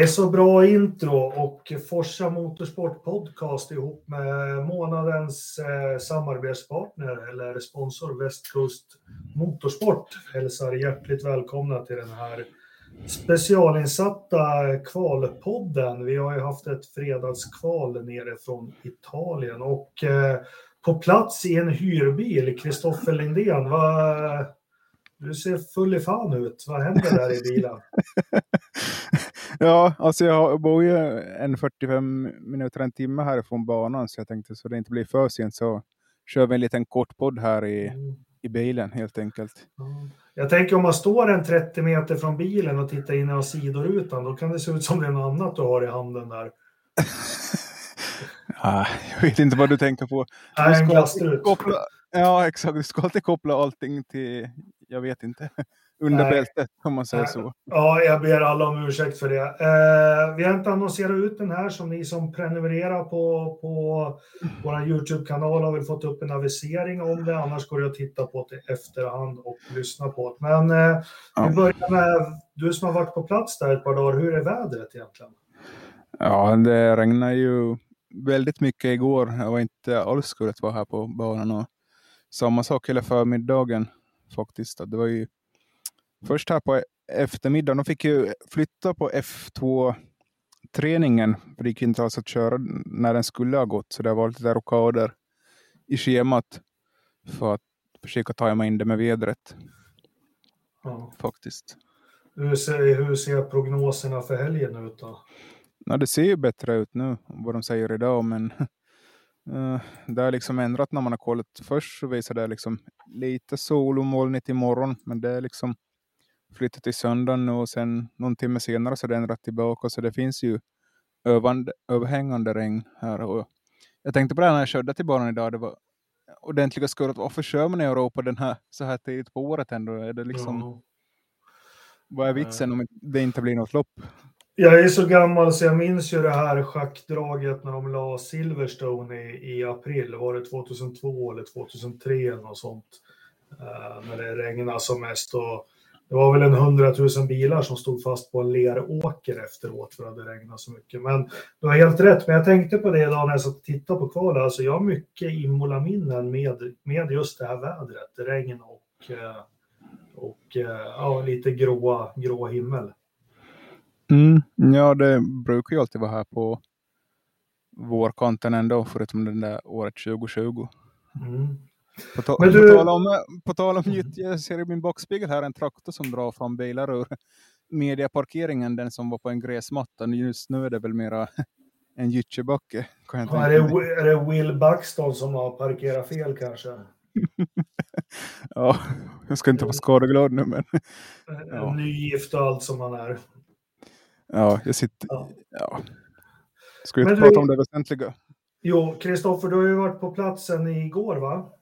Det är så bra intro och Forsa Motorsport Podcast ihop med månadens eh, samarbetspartner eller sponsor Västkust Motorsport hälsar hjärtligt välkomna till den här specialinsatta kvalpodden. Vi har ju haft ett fredagskval nere från Italien och eh, på plats i en hyrbil, Kristoffer Lindén, vad, du ser full i fan ut. Vad händer där i bilen? ja, alltså jag bor ju en 45 minuter, en timme härifrån banan, så jag tänkte så det inte blir för sent så kör vi en liten kort podd här i, mm. i bilen helt enkelt. Mm. Jag tänker om man står en 30 meter från bilen och tittar in i sidorutan, då kan det se ut som det är något annat du har i handen där. ja, jag vet inte vad du tänker på. Nej, en glassstrut. Ja, exakt. Du ska alltid koppla allting till, jag vet inte, under Nej. bältet om man säger så. Ja, jag ber alla om ursäkt för det. Eh, vi har inte annonserat ut den här som ni som prenumererar på, på vår Youtube-kanal har väl fått upp en avisering om det. Annars går det att titta på det i efterhand och lyssna på det. Men eh, ja. vi börjar med, du som har varit på plats där ett par dagar, hur är vädret egentligen? Ja, det regnar ju väldigt mycket igår. Jag var inte alls skulle vara här på banan. Och samma sak hela förmiddagen faktiskt. Det var ju först här på eftermiddagen, de fick ju flytta på F2-träningen, för det gick inte alls att köra när den skulle ha gått, så det har varit lite rockader i schemat för att försöka tajma in det med vädret. Ja. Faktiskt. Hur ser, hur ser prognoserna för helgen ut då? Ja, det ser ju bättre ut nu, vad de säger idag, men Uh, det har liksom ändrat när man har kollat. Först så visade det liksom lite sol och molnigt imorgon, men det är liksom flyttat till söndagen nu och sen någon timme senare så är det ändrat tillbaka. Så det finns ju övande, överhängande regn här. Och jag tänkte på det när jag körde till banan idag. Det var ordentliga skurrat. Varför kör man i Europa den här, så här tidigt på året ändå? Är det liksom, mm. Vad är vitsen om det inte blir något lopp? Jag är så gammal så jag minns ju det här schackdraget när de la Silverstone i, i april. Var det 2002 eller 2003 eller något sånt? Uh, när det regnade som mest. Och det var väl en hundratusen bilar som stod fast på en leråker efteråt för att det regnade så mycket. Men du har helt rätt. Men jag tänkte på det idag när jag satt och tittade på kvalet. Alltså jag har mycket Imola-minnen med, med just det här vädret. Regn och, eh, och eh, ja, lite grå, grå himmel. Mm, ja, det brukar ju alltid vara här på vårkanten ändå, förutom det där året 2020. Mm. På, ta du... på, tal om, på tal om mm. jag ser i min backspegel här en traktor som drar fram bilar ur mediaparkeringen, den som var på en gräsmatta. Just nu är det väl mera en gyttjebacke. Ja, är, det, är det Will Buxton som har parkerat fel kanske? ja, jag ska inte vara skadeglad nu men... Ja. Nygift och allt som han är. Ja, jag sitter... Ja. ja. Ska vi prata du... om det väsentliga? Jo, Kristoffer, du har ju varit på platsen igår, va?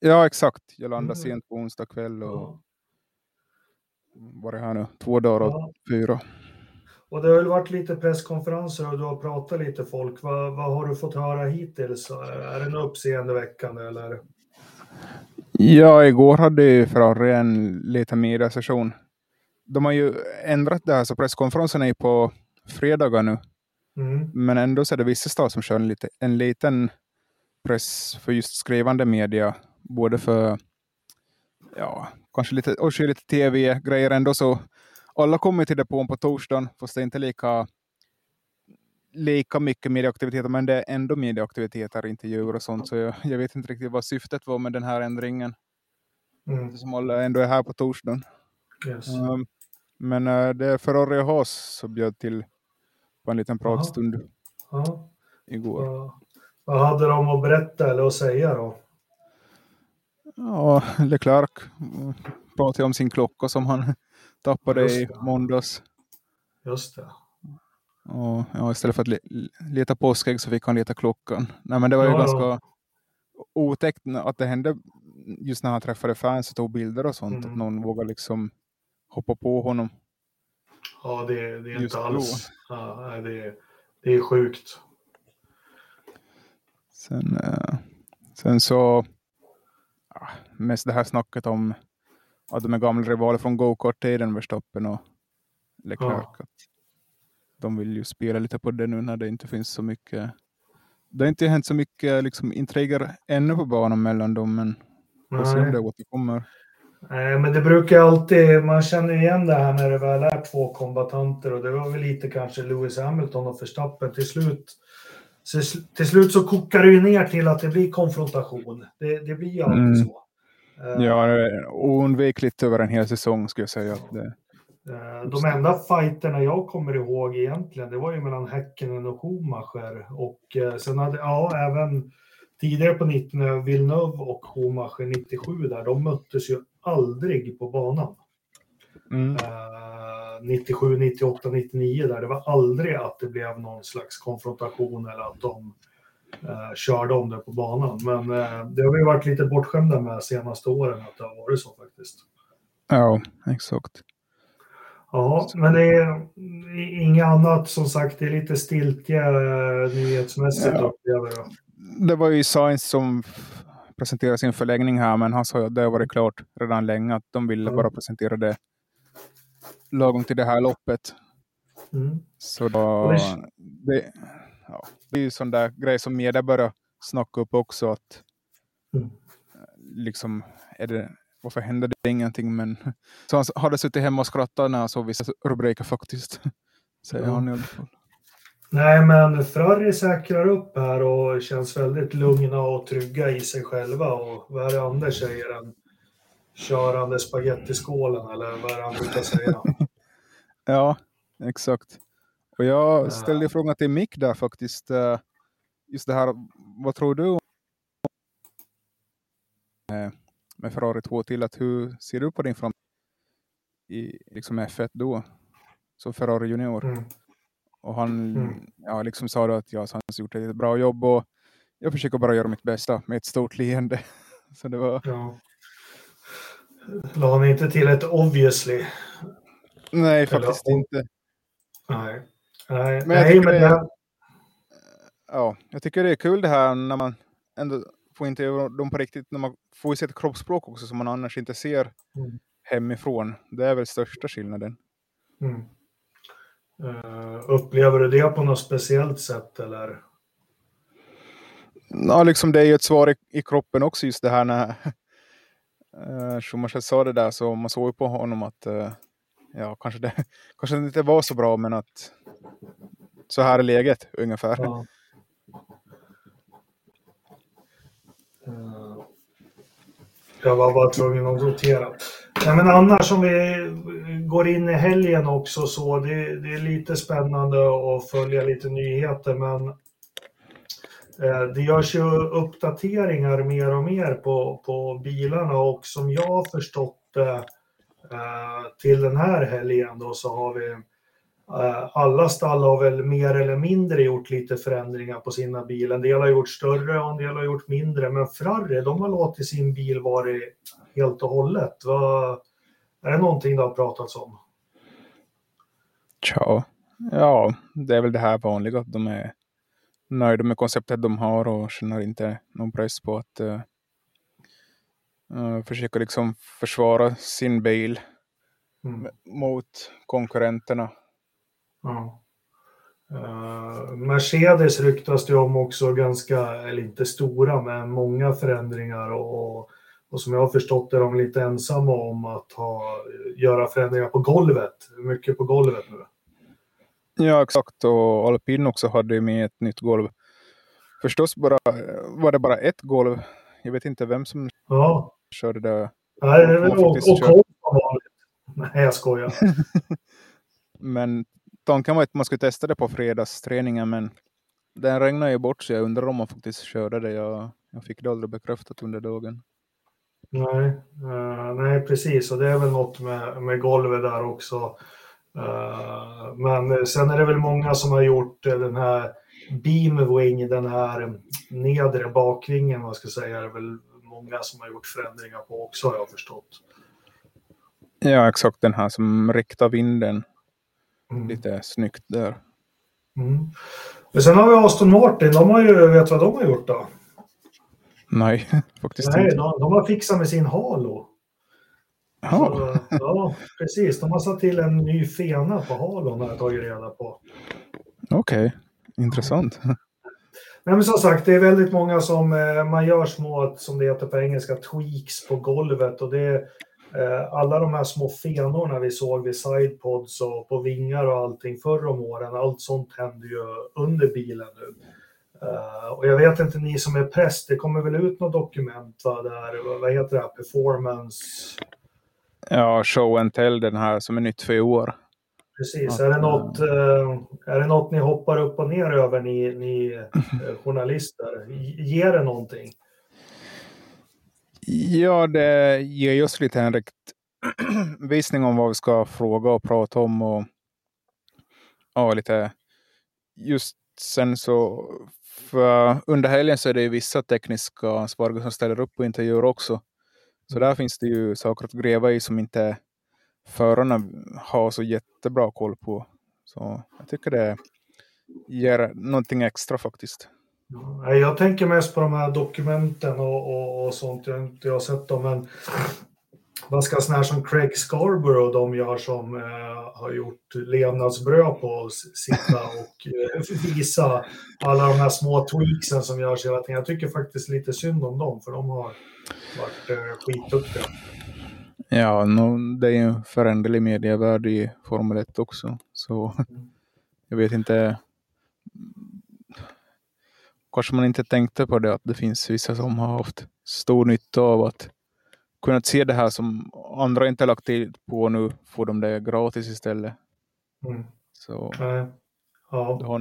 Ja, exakt. Jag landade mm. sent på onsdag kväll och ja. var det här nu, två dagar och ja. fyra. Och det har väl varit lite presskonferenser och du har pratat lite folk. Vad, vad har du fått höra hittills? Är det något uppseendeväckande eller? Ja, igår hade Ferrari en liten mediasession de har ju ändrat det här, så presskonferensen är på fredagar nu. Mm. Men ändå så är det vissa stater som kör en, lite, en liten press för just skrivande media, både för ja, kanske lite, och lite tv-grejer ändå. Så alla kommer till depån på torsdagen, fast det är inte lika, lika mycket medieaktiviteter, men det är ändå medieaktiviteter, intervjuer och sånt. Så jag, jag vet inte riktigt vad syftet var med den här ändringen. Mm. Som alla ändå är här på torsdagen. Yes. Um, men uh, det är Ferrari och Haas som bjöd till på en liten pratstund Aha. igår. Ja. Vad hade de att berätta eller att säga då? Ja, Leclerc pratade om sin klocka som han tappade i måndags. Just det. Och, ja, istället för att leta påskägg så fick han leta klockan. Nej, men det var ju ja, ganska ja. otäckt att det hände just när han träffade fans och tog bilder och sånt. Mm. Att någon vågade liksom hoppa på honom. Ja, det, det är inte alls... Ja, det, är, det är sjukt. Sen, eh, sen så... Ja, mest det här snacket om att de är gamla rivaler från go-kart-tiden, Verstappen och Leclerc. Ja. De vill ju spela lite på det nu när det inte finns så mycket. Det har inte hänt så mycket liksom, intriger ännu på banan mellan dem, men vi får se om det återkommer. Nej, men det brukar alltid, man känner igen det här när det väl är två kombatanter och det var väl lite kanske Lewis Hamilton och Verstappen till slut. Så till slut så kokar det ju ner till att det blir konfrontation. Det, det blir ju alltid mm. så. Ja, det är oundvikligt över en hel säsong skulle jag säga. Det... Eh, de enda fighterna jag kommer ihåg egentligen, det var ju mellan Häkkinen och Schumacher. Och eh, sen hade, ja, även tidigare på 90 Villeneuve och Schumacher 97 där, de möttes ju aldrig på banan. Mm. Uh, 97, 98, 99 där, det var aldrig att det blev någon slags konfrontation eller att de uh, körde om det på banan. Men uh, det har vi varit lite bortskämda med de senaste åren att det har varit så faktiskt. Ja, exakt. Ja, men det är inget annat som sagt. Det är lite stiltje uh, nyhetsmässigt ja. upplever jag. Det var ju Sainz som presentera sin förlängning här, men han sa att det har varit klart redan länge att de ville bara presentera det lagom till det här loppet. Mm. Så då, det, ja, det är ju sån där grej som media börjar snacka upp också att mm. liksom, är det, varför händer det ingenting? Men, så han hade suttit hemma och skrattat när han såg vissa rubriker faktiskt. Säger ja. han i alla fall. Nej, men Ferrari säkrar upp här och känns väldigt lugna och trygga i sig själva. Och vad är det Anders säger? En körande spagettiskålen eller vad är det han brukar säga? ja, exakt. Och jag ställde frågan till Mick där faktiskt. Eh, just det här, vad tror du med Ferrari 2 till att hur ser du på din framtid i liksom F1 då? Som Ferrari junior? Mm. Och han mm. ja, liksom sa då att jag har gjort ett bra jobb och jag försöker bara göra mitt bästa med ett stort leende. Så det var... Ja. La han inte till ett obviously? Nej, faktiskt Eller, inte. Nej. Nej, men, jag Nej, men det... Ja, jag tycker det är kul det här när man ändå får inte dem på riktigt, när man får se ett kroppsspråk också som man annars inte ser mm. hemifrån. Det är väl största skillnaden. Mm. Uh, upplever du det på något speciellt sätt eller? Ja, liksom det är ju ett svar i, i kroppen också just det här när uh, Schumacher sa det där så man såg ju på honom att uh, ja, kanske det kanske det inte var så bra men att så här är läget ungefär. Ja. Uh, jag var bara tvungen att notera. Ja, men annars om vi går in i helgen också så det, det är lite spännande att följa lite nyheter men eh, det görs ju uppdateringar mer och mer på, på bilarna och som jag har förstått det eh, till den här helgen då så har vi alla stall har väl mer eller mindre gjort lite förändringar på sina bilar. En del har gjort större och en del har gjort mindre. Men Ferrari, de har låtit sin bil vara helt och hållet. Vad, är det någonting det har pratats om? Tja, ja, det är väl det här vanliga att de är nöjda med konceptet de har och känner inte någon press på att uh, uh, försöka liksom försvara sin bil mm. mot konkurrenterna. Ja. Uh, Mercedes ryktas det om också ganska, eller inte stora, men många förändringar och och som jag har förstått är de lite ensamma om att ha, göra förändringar på golvet. Mycket på golvet nu. Ja, exakt. Och Alpin också hade med ett nytt golv. Förstås bara, var det bara ett golv. Jag vet inte vem som ja. körde det. Nej, det är väl och, och Nej, jag skojar. men tanken var att man skulle testa det på fredagsträningen, men den regnade ju bort så jag undrar om man faktiskt körde det. Jag, jag fick det aldrig bekräftat under dagen. Nej, uh, nej precis. Och det är väl något med, med golvet där också. Uh, men sen är det väl många som har gjort uh, den här beamwing, den här nedre bakvingen, vad ska säga, är det väl många som har gjort förändringar på också har jag förstått. Ja, exakt den här som riktar vinden mm. lite snyggt där. Mm. Men sen har vi Aston Martin, de har ju, vet vad de har gjort då? Nej, faktiskt Nej, inte. De, de har fixat med sin Halo. Så, ja, precis. De har satt till en ny fena på halen har jag tagit reda på. Okej, okay. intressant. Nej, men som sagt, det är väldigt många som eh, man gör små, som det heter på engelska, tweaks på golvet och det alla de här små fenorna vi såg vid sidepods och på vingar och allting förr om åren, allt sånt händer ju under bilen nu. Uh, och jag vet inte, ni som är präst, det kommer väl ut något dokument, va, där, vad heter det, performance? Ja, show and tell, den här som är nytt för i år. Precis, är, det något, uh, är det något ni hoppar upp och ner över, ni, ni journalister? Ger det någonting? Ja, det ger oss lite en visning om vad vi ska fråga och prata om och ja, lite just sen så för under helgen så är det vissa tekniska ansvariga som ställer upp på intervjuer också. Så där finns det ju saker att gräva i som inte förarna har så jättebra koll på. Så jag tycker det ger någonting extra faktiskt. Jag tänker mest på de här dokumenten och, och, och sånt. Jag har inte sett dem, men vad ska sådana här som Craig Scarborough de gör som eh, har gjort levnadsbröd på att sitta och eh, visa alla de här små tweaksen som görs hela tiden. Jag tycker faktiskt lite synd om dem för de har varit eh, skitduktiga. Ja, no, det är ju en föränderlig medievärld i Formel 1 också. Så mm. jag vet inte. Kanske man inte tänkte på det att det finns vissa som har haft stor nytta av att kunnat se det här som andra inte lagt tid på nu får de det gratis istället. Mm. Så äh, ja. du, har,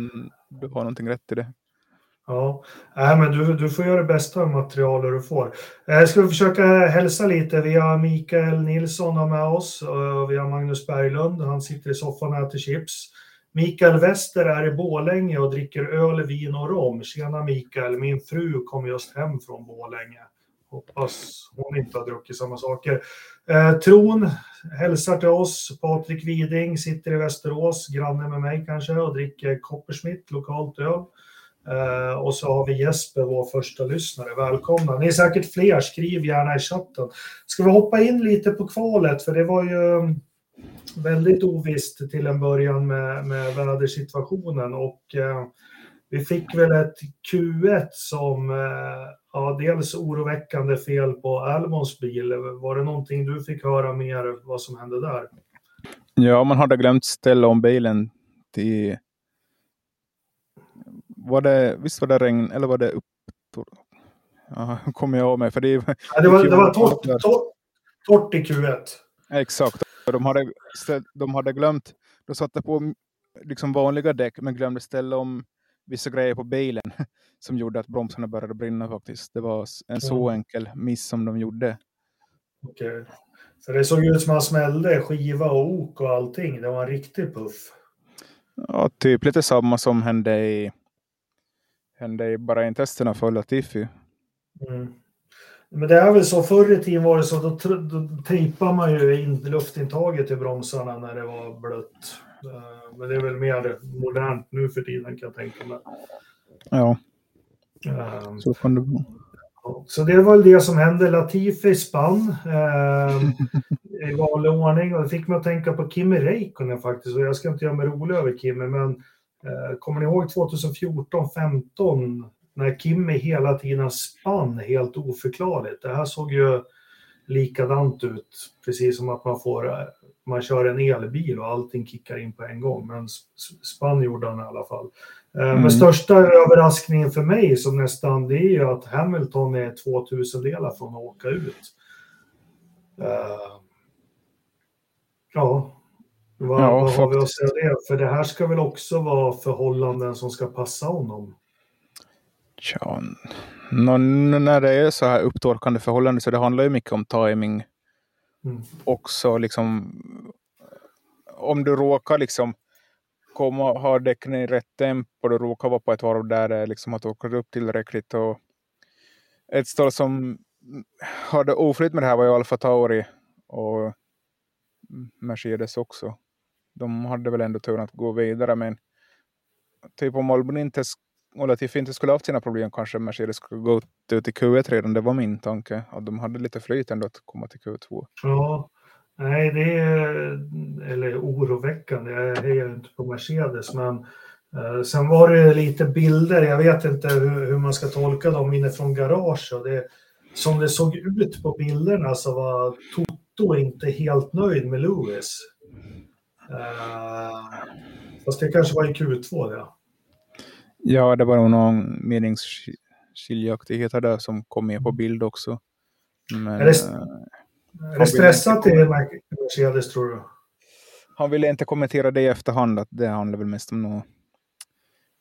du har någonting rätt i det. Ja, äh, men du, du får göra det bästa av materialet du får. Jag ska försöka hälsa lite. Vi har Mikael Nilsson med oss och vi har Magnus Berglund. Han sitter i soffan och äter chips. Mikael Wester är i Bålänge och dricker öl, vin och rom. Tjena Mikael, min fru kom just hem från Bålänge. Hoppas hon inte har druckit samma saker. Eh, Tron hälsar till oss. Patrik Widing sitter i Västerås, granne med mig kanske, och dricker Coppersmith, lokalt öl. Eh, och så har vi Jesper, vår första lyssnare. Välkomna. Ni är säkert fler, skriv gärna i chatten. Ska vi hoppa in lite på kvalet, för det var ju väldigt ovisst till en början med, med vädersituationen och eh, vi fick väl ett Q1 som eh, ja, dels oroväckande fel på Almons bil. Var det någonting du fick höra mer vad som hände där? Ja, man hade glömt ställa om bilen till... Var det, visst var det regn eller var det upp... Ja, kommer jag av mig. För det, ja, det var, det var torrt, torrt, torrt i Q1. Exakt. De hade, de hade glömt, de satte på liksom vanliga däck men glömde ställa om vissa grejer på bilen som gjorde att bromsarna började brinna faktiskt. Det var en så mm. enkel miss som de gjorde. Okej. Så det såg ut som att han smällde skiva och ok och allting. Det var en riktig puff. Ja, typ lite samma som hände i, hände i Bahrain-testerna för Latifi. Mm. Men det är väl så, förr i tiden var det så, då, då tejpade man ju in luftintaget i bromsarna när det var blött. Eh, men det är väl mer modernt nu för tiden kan jag tänka mig. Ja, um, så kan det vara. Så det var väl det som hände. Latifi spann eh, i vanlig ordning och det fick mig att tänka på Kimi Räikkönen faktiskt. Och jag ska inte göra mig rolig över Kimi, men eh, kommer ni ihåg 2014-15 när Kimi hela tiden spann helt oförklarligt? Det här såg ju likadant ut, precis som att man får man kör en elbil och allting kickar in på en gång. Men spann gjorde han i alla fall. Eh, mm. Men största överraskningen för mig som nästan det är ju att Hamilton är 2000 delar från att åka ut. Uh, ja, vad, ja, vad har vi att säga det? För det här ska väl också vara förhållanden som ska passa honom? Ja, när det är så här upptorkande förhållanden så det handlar ju mycket om timing Mm. Också liksom om du råkar liksom komma ha däcken i rätt tempo, du råkar vara på ett varv där det liksom har åkt upp tillräckligt. Och ett stall som hade oflyt med det här var ju Alfa Tauri och Mercedes också. De hade väl ändå turen att gå vidare, men typ om Albon inte och Latifi inte skulle haft sina problem kanske Mercedes skulle gå ut i Q1 redan. Det var min tanke. Att de hade lite flyt ändå att komma till Q2. Ja, Nej, det är eller oroväckande. Jag hejar inte på Mercedes, men eh, sen var det lite bilder. Jag vet inte hur, hur man ska tolka dem inifrån garage. Och det, som det såg ut på bilderna så var Toto inte helt nöjd med Lewis. Eh, fast det kanske var i Q2 det. Ja, det var nog någon meningsskiljaktigheter där som kom med på bild också. Men, är det, eh, är det stressat i Mercedes tror du? Han ville inte kommentera det i efterhand, att det handlar väl mest om några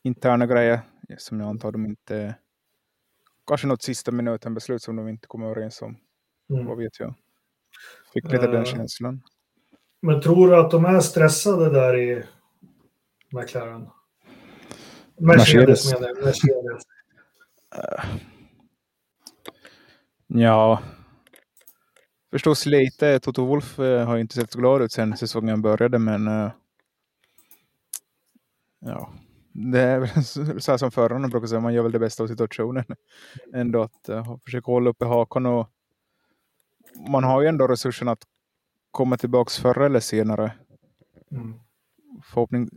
interna grejer som jag antar de inte... Kanske något sista minuten beslut som de inte kommer överens om. Mm. Vad vet jag. Fick lite uh, den eh, känslan. Men tror du att de är stressade där i McLaren? Mercedes, Mercedes. menar jag. Mercedes. Uh, ja, förstås lite. Toto Wolf uh, har inte sett så glad ut sen säsongen började, men uh, ja, det är väl så här som förarna brukar säga, man gör väl det bästa av situationen. Ändå att uh, försöka hålla uppe hakan och man har ju ändå resursen att komma tillbaka förr eller senare. Mm. Förhoppning,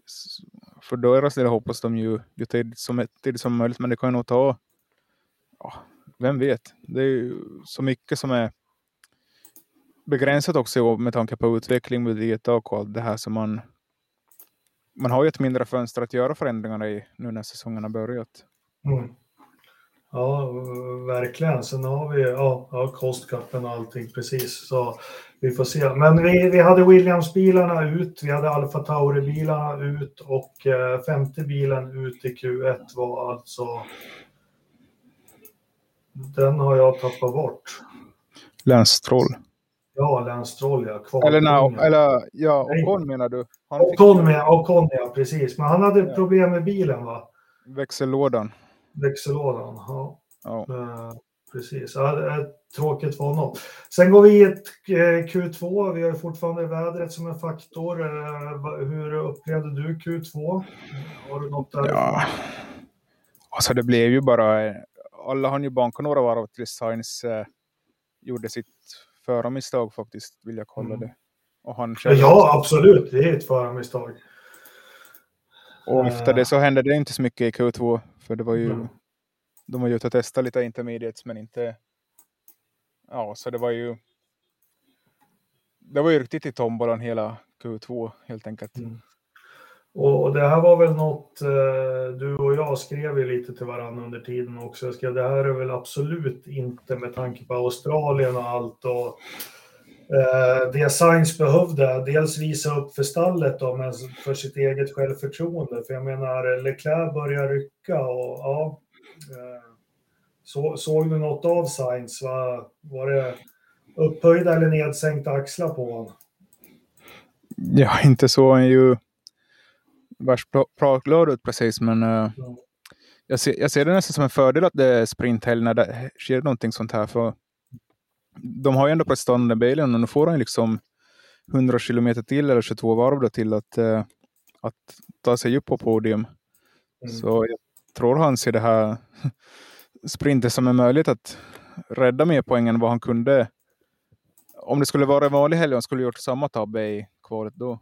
för deras del hoppas de ju, ju tidigt som, tidigt som möjligt, men det kan ju nog ta, ja, vem vet. Det är ju så mycket som är begränsat också med tanke på utveckling med dieta och allt det här som man man har ju ett mindre fönster att göra förändringar i nu när säsongen har börjat. Mm. Ja, verkligen. Sen har vi ja, ja, kostkappen och allting precis. Så vi får se. Men vi, vi hade Williams-bilarna ut, vi hade Alfa Tauri-bilarna ut och eh, femte bilen ut i Q1 var alltså... Den har jag tappat bort. Länstroll. Ja, Länstroll ja. eller, no, eller ja, Ocon menar du? Ocon, med, Ocon ja, precis. Men han hade ja. problem med bilen va? Växellådan. Växellådan, ja. ja. Uh, precis. Ja, det är tråkigt för honom. Sen går vi i ett eh, Q2. Vi har fortfarande vädret som en faktor. Uh, hur upplevde du Q2? Har du något där? Ja, alltså det blev ju bara... Alla hann ju banka några varv tills Sainz uh, gjorde sitt förarmisstag faktiskt, vill jag kolla mm. det. Och han ja, absolut. Det är ett förarmisstag. Och efter det så hände det inte så mycket i Q2. För det var ju, mm. de var ju ute och testade lite intermediates men inte... Ja, så det var ju... Det var ju riktigt i tombolan hela Q2 helt enkelt. Mm. Och det här var väl något eh, du och jag skrev ju lite till varandra under tiden också. Jag skrev det här är väl absolut inte med tanke på Australien och allt och det Science behövde. Dels visa upp för stallet då, men för sitt eget självförtroende. För jag menar, Leclerc börjar rycka och ja. Eh, så, såg du något av Science? Va? Var det upphöjda eller nedsänkta axlar på honom? Ja, inte så. Han ju värst pratglad ut precis, men uh, jag, ser, jag ser det nästan som en fördel att det är sprinthelg när det sker någonting sånt här. För de har ju ändå prestanda bilen och nu får han liksom 100 kilometer till eller 22 varv till att, uh, att ta sig upp på podium. Mm. Så jag tror han ser det här sprintet som en möjlighet att rädda mer poäng än vad han kunde. Om det skulle vara en vanlig helg han skulle gjort samma tabbe i kvalet då.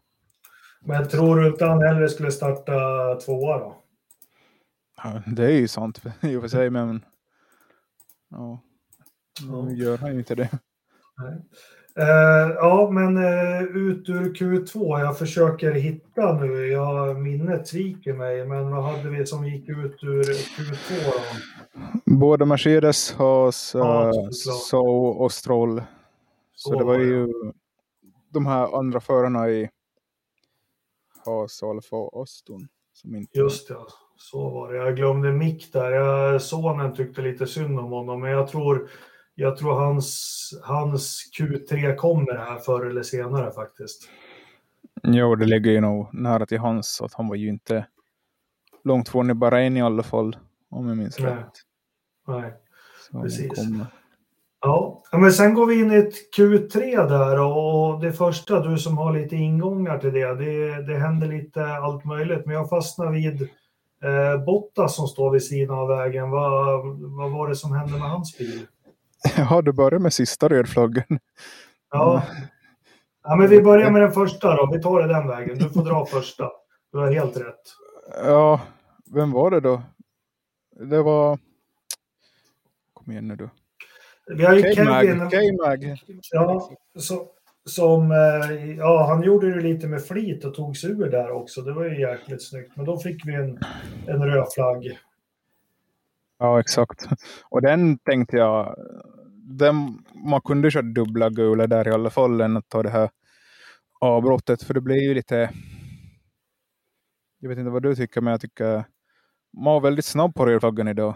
Men tror du inte han hellre skulle starta tvåa då? Ja, det är ju sant i och för sig, men ja, nu gör han ju inte det. Uh, ja, men uh, ut ur Q2. Jag försöker hitta nu. Jag, minnet sviker mig, men vad hade vi som gick ut ur Q2 då? Både Mercedes, Haas, ja, uh, So och Stroll. Så, Så det var ju de här andra förarna i Haas, Alfa och Aston. Som inte... Just det, så var det. Jag glömde Mick där. Jag, sonen tyckte lite synd om honom, men jag tror, jag tror hans, hans Q3 kommer här förr eller senare faktiskt. Jo, det ligger ju nog nära till hans. Att han var ju inte långt från i Bahrain i alla fall, om jag minns Nej. rätt. Nej, så precis. Ja, men sen går vi in i ett Q3 där och det första, du som har lite ingångar till det, det, det händer lite allt möjligt. Men jag fastnar vid eh, Bottas som står vid sidan av vägen. Vad, vad var det som hände med hans bil? Ja, det började med sista rödflaggen. Ja. Ja, men vi börjar med den första då. Vi tar det den vägen. Du får dra första. Du har helt rätt. Ja, vem var det då? Det var... Kom igen nu då. Vi har ju Kevin. K-Mag. Ja, så, som, eh, ja, han gjorde det lite med flit och tog sig ur där också. Det var ju jäkligt snyggt. Men då fick vi en, en röd flagg. Ja, exakt. Och den tänkte jag, den, man kunde köra dubbla gula där i alla fall än att ta det här avbrottet. För det blir ju lite, jag vet inte vad du tycker, men jag tycker man var väldigt snabb på rödflaggan idag.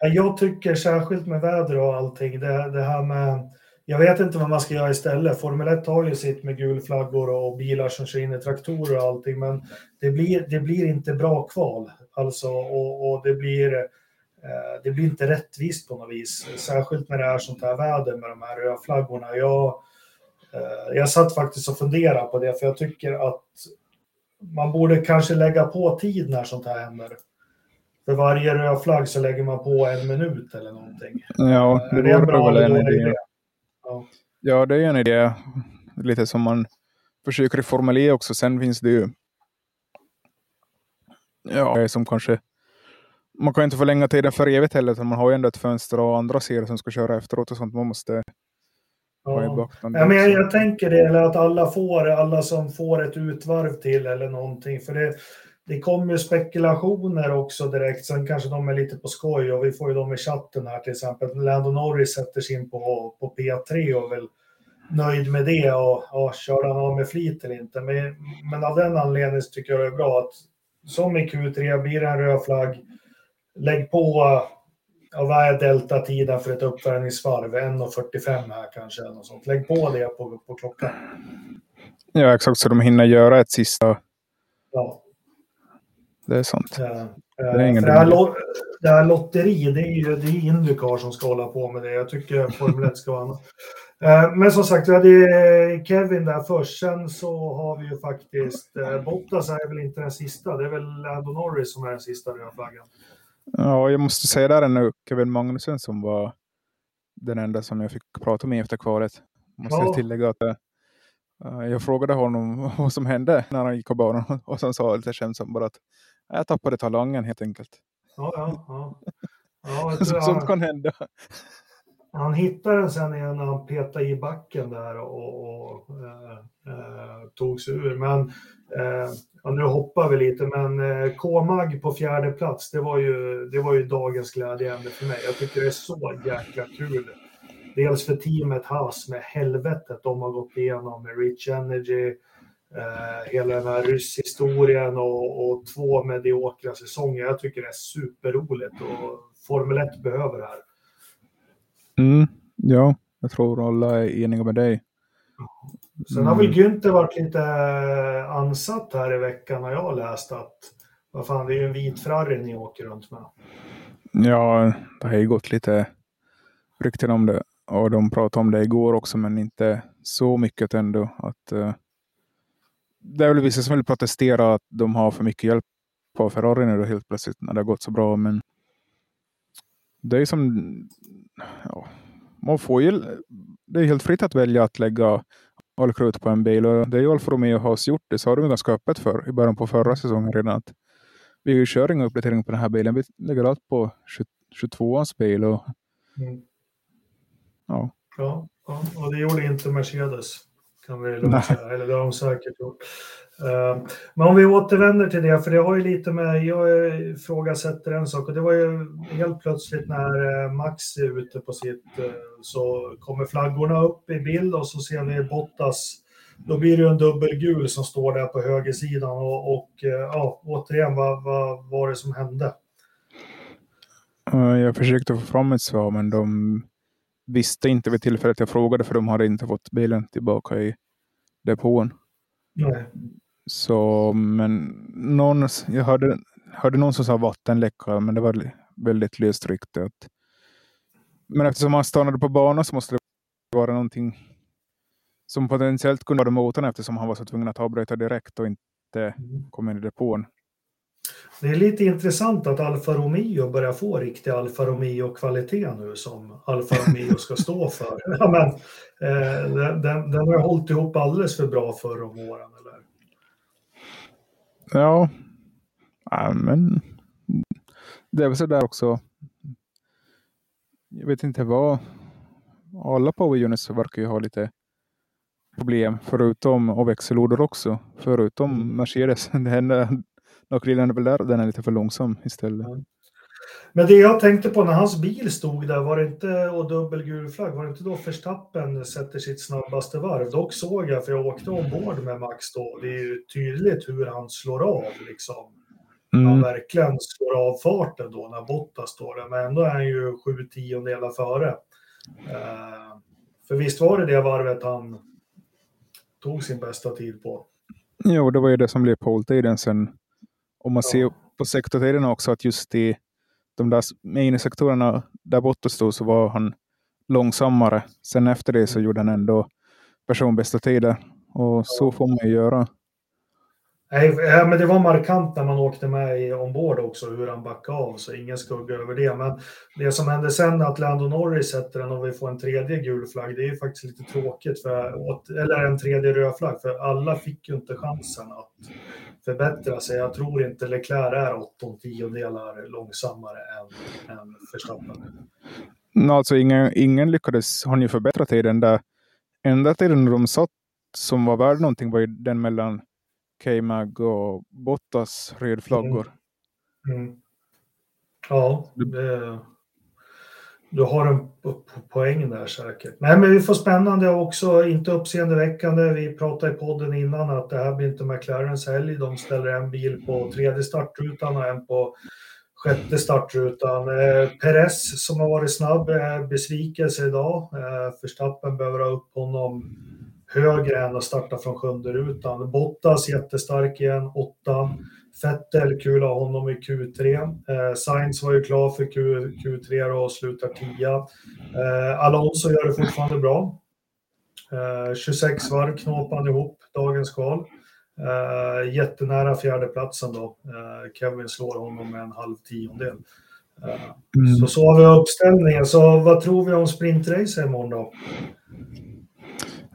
Jag tycker särskilt med väder och allting, det, det här med jag vet inte vad man ska göra istället. Formel 1 har ju sitt med gulflaggor och bilar som kör in i traktorer och allting, men det blir, det blir inte bra kval. Alltså, och, och det, blir, det blir inte rättvist på något vis. Särskilt när det är sånt här väder med de här röda flaggorna. Jag, eh, jag satt faktiskt och funderade på det, för jag tycker att man borde kanske lägga på tid när sånt här händer. För varje röd flagg så lägger man på en minut eller någonting. Ja, det vore väl en idé. Ja. det är en idé. Lite som man försöker i Formel E också. Sen finns det ju ja, som kanske man kan inte förlänga tiden för evigt heller, utan man har ju ändå ett fönster och andra serier som ska köra efteråt och sånt. Man måste ja. ja men jag, jag, tänker det, eller att alla får, alla som får ett utvarv till eller någonting. För det, det kommer ju spekulationer också direkt, sen kanske de är lite på skoj och vi får ju dem i chatten här till exempel. Lando Norris sätter sig in på, på P3 och väl nöjd med det och ja, körde han av med flit eller inte. Men, men av den anledningen tycker jag det är bra att som i Q3 blir det en röd flagg. Lägg på, ja, vad är deltatiden för ett uppvärmningsvarv? 1.45 här kanske. Eller något sånt. Lägg på det på, på klockan. Ja, exakt så de hinner göra ett sista ja det är sant. Ja, det, är ingen det, här lo, det här lotteri, det är ju det är Indycar som ska hålla på med det. Jag tycker Formel 1 ska vara annat. Eh, men som sagt, vi hade Kevin där först. Sen så har vi ju faktiskt, eh, Bottas är väl inte den sista. Det är väl Lando Norris som är den sista röda flaggan. Ja, jag måste säga där nu Kevin Magnussen som var den enda som jag fick prata med efter kvalet. Måste ja. tillägga att uh, jag frågade honom vad som hände när han gick på banan och sen sa lite skämtsamt bara att jag tappade talangen helt enkelt. Ja, ja, ja. ja Sånt kan hända. Han hittade den sen igen när han petade i backen där och, och äh, eh, eh tog sig ur. Men eh, ja, nu hoppar vi lite, men eh, K-Mag på fjärde plats, det var, ju, det var ju dagens glädjeämne för mig. Jag tycker det är så jäkla kul. Dels för teamet Haas med helvetet de har gått igenom med Rich Energy, eh, hela den här rysshistorien och, och två mediokra säsonger. Jag tycker det är superroligt och Formel 1 behöver det här. Mm, ja, jag tror alla är eniga med dig. Sen har väl. Günther varit lite ansatt här i veckan när jag har läst att vad fan, det är ju en vit Ferrari ni åker runt med. Ja, det har ju gått lite rykten om det och de pratade om det igår också, men inte så mycket ändå. Att, uh, det är väl vissa som vill protestera att de har för mycket hjälp på Ferrari nu helt plötsligt när det har gått så bra. Men det är som, ja, man får ju, det är helt fritt att välja att lägga all krut på en bil och det är ju Alfa Romeo har gjort det har de ganska öppet för i början på förra säsongen redan att vi kör inga uppdateringar på den här bilen. Vi lägger allt på 22ans bil och mm. ja. Ja, ja, och det gjorde inte Mercedes kan vi lugnt säga, eller det har de säkert gjort. Eh, men om vi återvänder till det, för det har ju lite med, jag ifrågasätter en sak och det var ju helt plötsligt när eh, Max är ute på sitt, eh, så kommer flaggorna upp i bild och så ser vi Bottas, då blir det ju en dubbelgul som står där på högersidan och, och ja, återigen, vad, vad var det som hände? Jag försökte få fram ett svar, men de visste inte vid tillfället jag frågade för de hade inte fått bilen tillbaka i depån. Nej. Så, men någon, jag hörde, hörde någon som sa vattenläcka, men det var väldigt löst rykte. men eftersom han stannade på banan så måste det vara någonting som potentiellt kunde vara motorn eftersom han var så tvungen att avbryta direkt och inte mm. kom in i depån. Det är lite intressant att Alfa Romeo börjar få riktig Alfa Romeo-kvalitet nu som Alfa Romeo ska stå för. Ja, men, eh, den, den har hållit ihop alldeles för bra förr om åren. Eller? Ja, ja men det är väl så där också. Jag vet inte vad. Alla power units verkar ju ha lite problem, förutom och växellådor också. Förutom. Mercedes. Det enda Nackdelen är väl där den är lite för långsam istället. Mm. Men det jag tänkte på när hans bil stod där, var det inte, och dubbel gul flagg, var det inte då Verstappen sätter sitt snabbaste varv? Dock såg jag, för jag åkte ombord med Max då, det är ju tydligt hur han slår av liksom. Mm. Han verkligen slår av farten då när Bottas står där, men ändå är han ju sju tiondelar före. Uh, för visst var det det varvet han tog sin bästa tid på? Jo, det var ju det som blev pole-tiden sen om man ser på sektortiderna också att just i de där minisektorerna där borta stod så var han långsammare. Sen efter det så mm. gjorde han ändå personbästa tider. Och så får man ju göra. Nej, eh, men det var markant när man åkte med ombord också, hur han backade av, så ingen skugga över det. Men det som hände sen att Lando Norris sätter den och vi får en tredje gul flagg, det är ju faktiskt lite tråkigt, för, eller en tredje röd flagg, för alla fick ju inte chansen att förbättra sig. Jag tror inte Leclerc är 8 tiondelar långsammare än, än Verstappen. No, alltså ingen, ingen lyckades, ni förbättrat i den där. Enda tiden de satt som var värd någonting var ju den mellan K-Mag och Bottas rödflaggor. Mm. Mm. Ja, det, du har en poäng där säkert. Nej, men vi får spännande också, inte uppseendeväckande. Vi pratade i podden innan att det här blir inte McLarens helg. De ställer en bil på tredje startrutan och en på sjätte startrutan. Eh, Perez som har varit snabb, är besvikelse idag. Eh, Förstappen behöver ha upp honom högre än att starta från sjunde rutan. Bottas jättestark igen, åtta. Fettel, kul att ha honom i Q3. Eh, Sainz var ju klar för Q, Q3 och slutar 10. Eh, Alonso gör det fortfarande bra. Eh, 26 varv knåpade han ihop dagens kval. Eh, jättenära fjärdeplatsen då. Eh, Kevin slår honom med en halv tiondel. Eh, mm. Så så har vi uppställningen. Så vad tror vi om sprintrace imorgon då?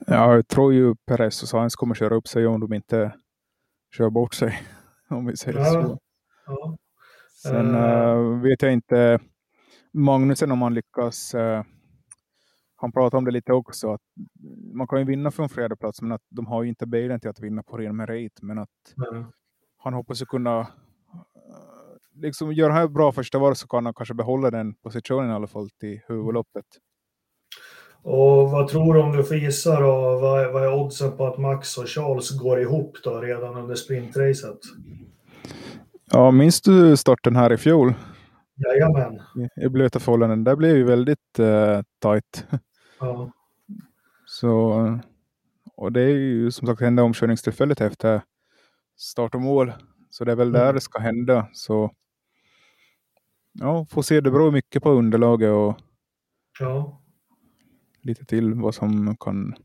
Ja, jag tror ju Perez och Sainz kommer köra upp sig om de inte kör bort sig. Om vi säger ja. så. Ja. Sen uh, vet jag inte Magnusen om han lyckas. Uh, han pratar om det lite också. Att man kan ju vinna från fjärde plats men att de har ju inte bilen till att vinna på ren merit. Men att mm. han hoppas att kunna liksom göra här bra första var så kan han kanske behålla den positionen i alla fall till huvudloppet. Och vad tror du om du får gissa då? Vad, vad är oddsen på att Max och Charles går ihop då redan under sprintracet? Ja, minns du starten här i fjol? Jajamän. I blöta förhållanden. Det blev ju väldigt uh, tajt. Ja. Så, och det är ju som sagt enda omkörningstillfället efter start och mål. Så det är väl mm. där det ska hända. Så ja, får se. Det beror mycket på underlaget och ja lite till vad som kan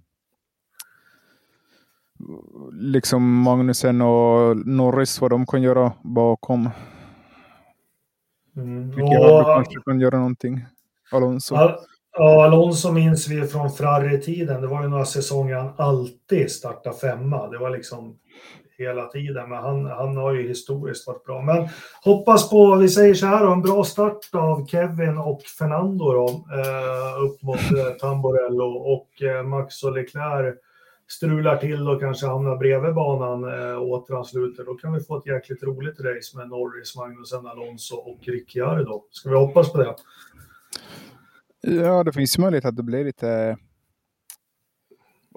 liksom Magnusen och Norris vad de kan göra bakom. Mm. Och, kanske kan göra någonting. Alonso. Al ja, Alonso minns vi från Ferrari-tiden. Det var ju några säsonger han alltid startade femma. Det var liksom hela tiden. Men han, han har ju historiskt varit bra. Men hoppas på, vi säger så här, en bra start av Kevin och Fernando då, eh, upp mot eh, Tamborello och eh, Max och Leclerc strular till och kanske hamnar bredvid banan eh, återansluter. Då kan vi få ett jäkligt roligt race med Norris, Magnusen, Alonso och Ricciardo. Ska vi hoppas på det? Ja, det finns möjlighet att det blir lite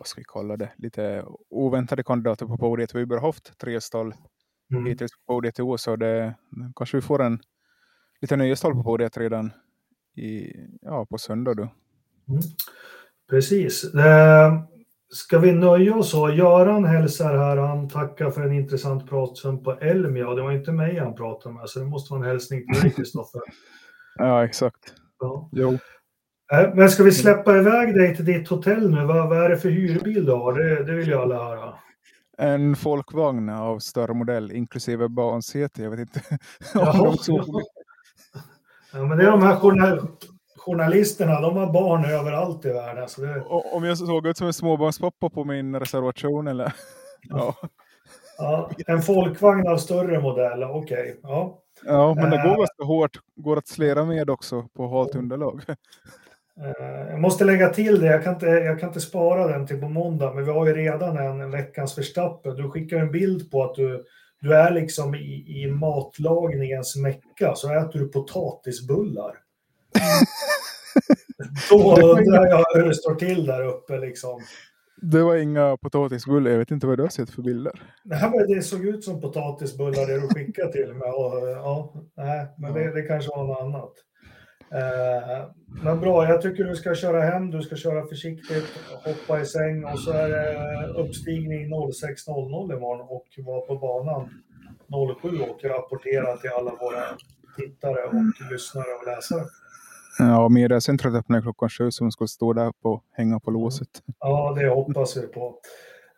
vad ska vi kalla det, lite oväntade kandidater på podiet. Vi har bara haft tre stall mm. hittills på podiet i år, så det, kanske vi får en lite nya stall på podiet redan i, ja, på söndag. Då. Mm. Precis. Eh, ska vi nöja oss så? Göran hälsar här, han tackar för en intressant pratstund på Elmia. Det var inte mig han pratade med, så det måste vara en hälsning till dig, Kristoffer. ja, exakt. Ja. Jo. Äh, men ska vi släppa iväg dig till ditt hotell nu? Vad, vad är det för hyrbil du har? Det, det vill jag alla höra. en folkvagn av större modell, inklusive barnsäte. Jag vet inte om de Ja, men det är de här journalisterna, de har barn överallt i världen. Så det... Om jag såg ut som en småbarnspappa på min reservation eller? Ja. ja. en folkvagn av större modell, okej. Okay. Ja. ja, men det går ganska hårt. Går att slera med också på halt underlag. Uh, jag måste lägga till det, jag kan, inte, jag kan inte spara den till på måndag, men vi har ju redan en veckans förstappen. Du skickar en bild på att du du är liksom i, i matlagningens mecka, så äter du potatisbullar. Då undrar jag hur det står till där uppe liksom. Det var inga potatisbullar, jag vet inte vad du har sett för bilder. Nej, det såg ut som potatisbullar det du skickade till mig. Och, ja, nej, men det, det kanske var något annat. Eh, men bra, jag tycker du ska köra hem, du ska köra försiktigt, hoppa i säng och så är det uppstigning 06.00 imorgon och vara på banan 07 och rapportera till alla våra tittare och lyssnare och läsare. Ja, mediacentret öppnar klockan sju så man ska stå där och hänga på låset. Ja, det hoppas vi på.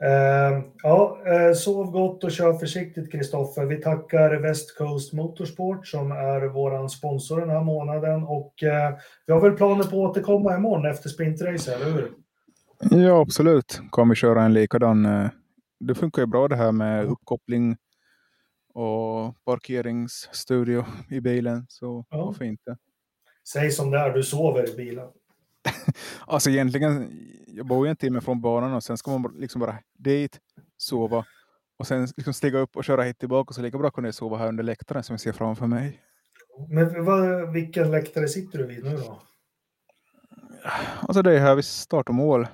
Uh, ja, uh, sov gott och kör försiktigt Kristoffer. Vi tackar West Coast Motorsport som är vår sponsor den här månaden och uh, vi har väl planer på att återkomma imorgon efter sprintrace, eller hur? Ja, absolut. Kommer köra en likadan. Det funkar ju bra det här med uppkoppling och parkeringsstudio i bilen, så ja. varför inte? Säg som det är, du sover i bilen. alltså egentligen, jag bor ju en timme från banan och sen ska man liksom bara dit, sova och sen liksom stiga upp och köra hit tillbaka. Så lika bra kunde jag sova här under läktaren som jag ser framför mig. Men vad, vilken läktare sitter du vid nu då? Alltså det är här vid start och mål.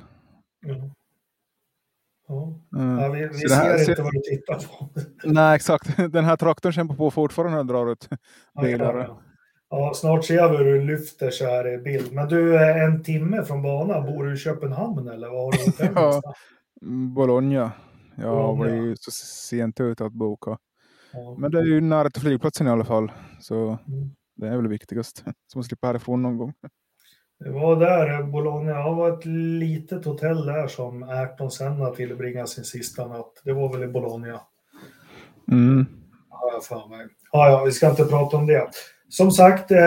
Mm. Ja. Mm. Ja, vi, vi ser här, inte vad du tittar på. Nej, exakt. Den här traktorn kämpar på fortfarande den drar ut bilar. Ja, ja, Ja, snart ser vi hur du lyfter så här i bild. Men du, är en timme från banan, bor du i Köpenhamn eller vad har du hotell ja, Bologna. Jag var ju så sent ut att boka. Ja. Men det är ju nära till flygplatsen i alla fall. Så mm. det är väl viktigast. Så man slipper härifrån någon gång. Det var där, Bologna. Det var ett litet hotell där som Ayrton Senna tillbringade sin sista natt. Det var väl i Bologna. Mm. Ja, fan mig. Ja, ja, vi ska inte prata om det. Som sagt, eh,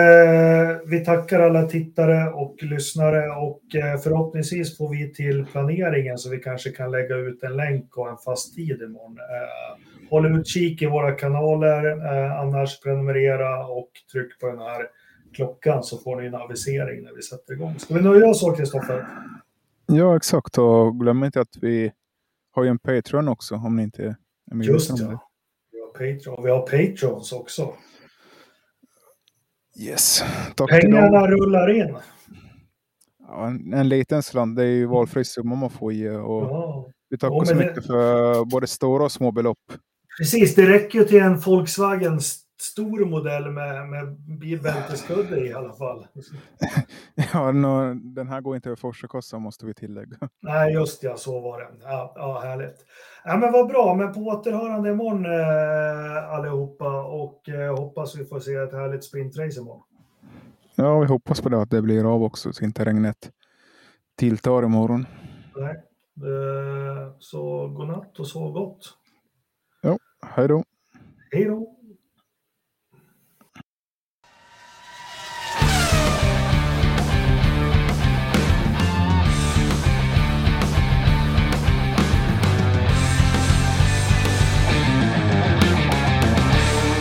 vi tackar alla tittare och lyssnare och eh, förhoppningsvis får vi till planeringen så vi kanske kan lägga ut en länk och en fast tid imorgon. Eh, håll utkik i våra kanaler, annars prenumerera och tryck på den här klockan så får ni en avisering när vi sätter igång. Ska vi nöja oss så, Kristoffer? Ja, exakt. Och glöm inte att vi har ju en Patreon också om ni inte är medvetna Just ja. Vi har Patreon. Vi har Patrons också. Yes. Tack Pengarna rullar in. Ja, en, en, liten slant, det är ju valfri summa man får ge. Och ja. Vi tackar ja, så mycket det... för både stora och små belopp. Precis, det räcker ju till en Volkswagen stor modell med, med bilbälteskudde i alla fall. ja, no, den här går inte över Forsekassa måste vi tillägga. Nej, just ja, så var det. Ja, ja härligt. Ja, men vad bra, men på återhörande imorgon eh, allihopa och eh, hoppas vi får se ett härligt sprintrace imorgon. Ja, vi hoppas på det, att det blir av också så inte regnet tilltar imorgon. Nej, eh, så godnatt och sov gott. Ja, hej då. Hej då.